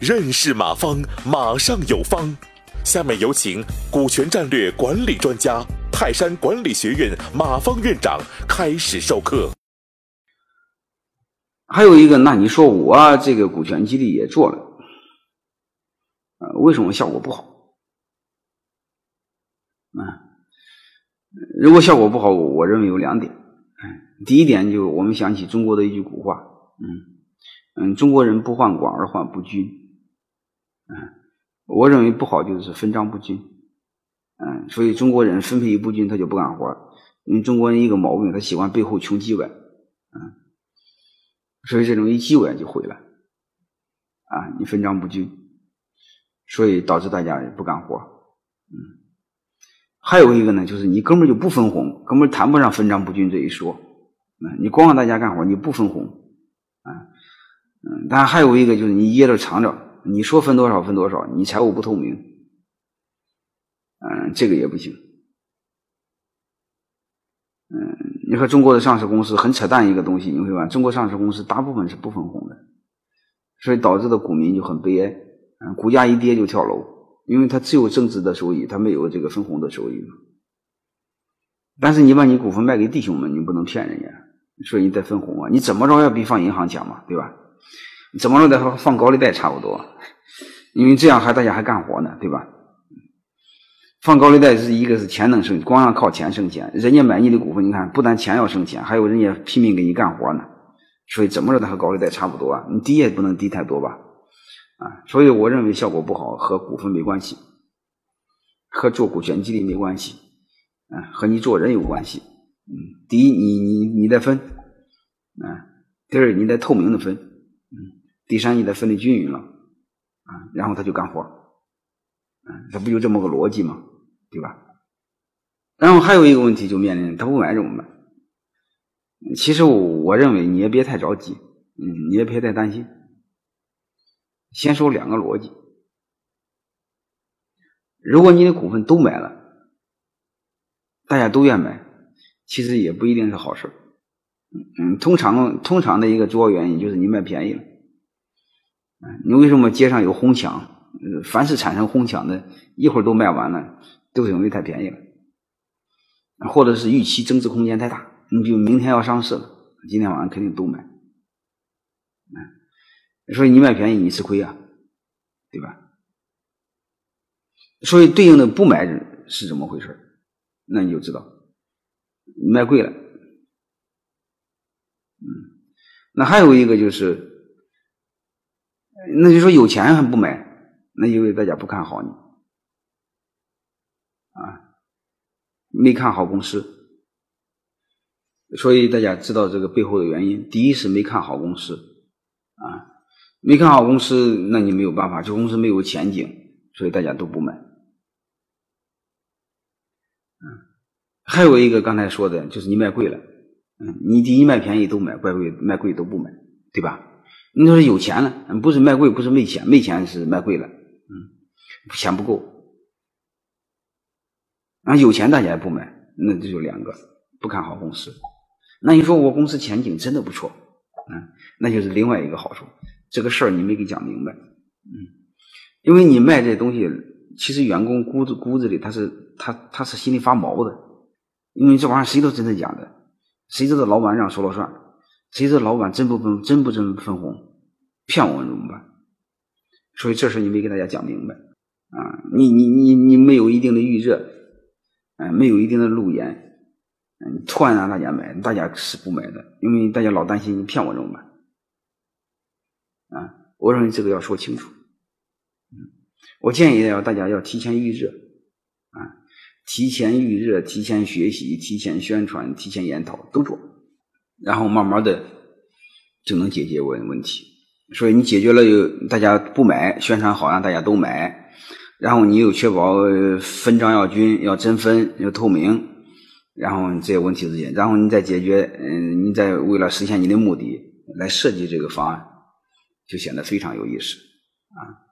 认识马方，马上有方。下面有请股权战略管理专家、泰山管理学院马方院长开始授课。还有一个，那你说我这个股权激励也做了，呃，为什么效果不好？啊，如果效果不好，我认为有两点。第一点就我们想起中国的一句古话，嗯嗯，中国人不患寡而患不均。嗯，我认为不好就是分赃不均，嗯，所以中国人分配不均，他就不干活因为中国人一个毛病，他喜欢背后穷叽歪，嗯，所以这种一叽歪就毁了，啊，你分赃不均，所以导致大家也不干活嗯，还有一个呢，就是你根本就不分红，根本谈不上分赃不均这一说，你光让大家干活你不分红，啊，嗯，但还有一个就是你掖着藏着。你说分多少分多少，你财务不透明，嗯，这个也不行。嗯，你和中国的上市公司很扯淡一个东西，你会发现中国上市公司大部分是不分红的，所以导致的股民就很悲哀，嗯，股价一跌就跳楼，因为它只有增值的收益，它没有这个分红的收益。但是你把你股份卖给弟兄们，你不能骗人家，说你在分红啊，你怎么着要比放银行强嘛，对吧？怎么着得和放高利贷差不多，因为这样还大家还干活呢，对吧？放高利贷是一个是钱能生，光让靠钱生钱，人家买你的股份，你看不但钱要生钱，还有人家拼命给你干活呢，所以怎么着它和高利贷差不多啊？你低也不能低太多吧？啊，所以我认为效果不好和股份没关系，和做股权激励没关系，啊，和你做人有关系。嗯，第一，你你你得分，啊，第二，你得透明的分，嗯。第三，你得分的均匀了，啊，然后他就干活，嗯，他不就这么个逻辑吗？对吧？然后还有一个问题就面临他不买怎么办？其实我认为你也别太着急，嗯，你也别太担心。先说两个逻辑：如果你的股份都买了，大家都愿买，其实也不一定是好事嗯，通常通常的一个主要原因就是你卖便宜了。你为什么街上有哄抢？凡是产生哄抢的，一会儿都卖完了，都是因为太便宜了，或者是预期增值空间太大。你比如明天要上市了，今天晚上肯定都买。所以你卖便宜，你吃亏啊，对吧？所以对应的不买是怎么回事？那你就知道，你卖贵了。嗯，那还有一个就是。那就说有钱还不买，那因为大家不看好你，啊，没看好公司，所以大家知道这个背后的原因。第一是没看好公司，啊，没看好公司，那你没有办法，这公司没有前景，所以大家都不买。嗯，还有一个刚才说的就是你卖贵了，嗯，你第一卖便宜都买，怪贵卖贵都不买，对吧？你说是有钱了，不是卖贵，不是没钱，没钱是卖贵了，嗯，钱不够。啊，有钱大家也不买，那这就两个不看好公司。那你说我公司前景真的不错，嗯，那就是另外一个好处。这个事儿你没给讲明白，嗯，因为你卖这东西，其实员工骨子骨子里他是他他是心里发毛的，因为这玩意儿谁都真的假的，谁知道老板让说了算。谁知道老板真不分真不真分红，骗我们怎么办？所以这事你没给大家讲明白啊！你你你你没有一定的预热，嗯，没有一定的路演，嗯，突然让大家买，大家是不买的，因为大家老担心你骗我怎么办？啊，我认为这个要说清楚。嗯，我建议要大家要提前预热，提前预热，提前学习，提前宣传，提前研讨，都做。然后慢慢的就能解决问问题，所以你解决了有大家不买，宣传好让大家都买，然后你又确保分赃要均，要真分，要透明，然后这些问题之间，然后你再解决，嗯，你再为了实现你的目的来设计这个方案，就显得非常有意思啊。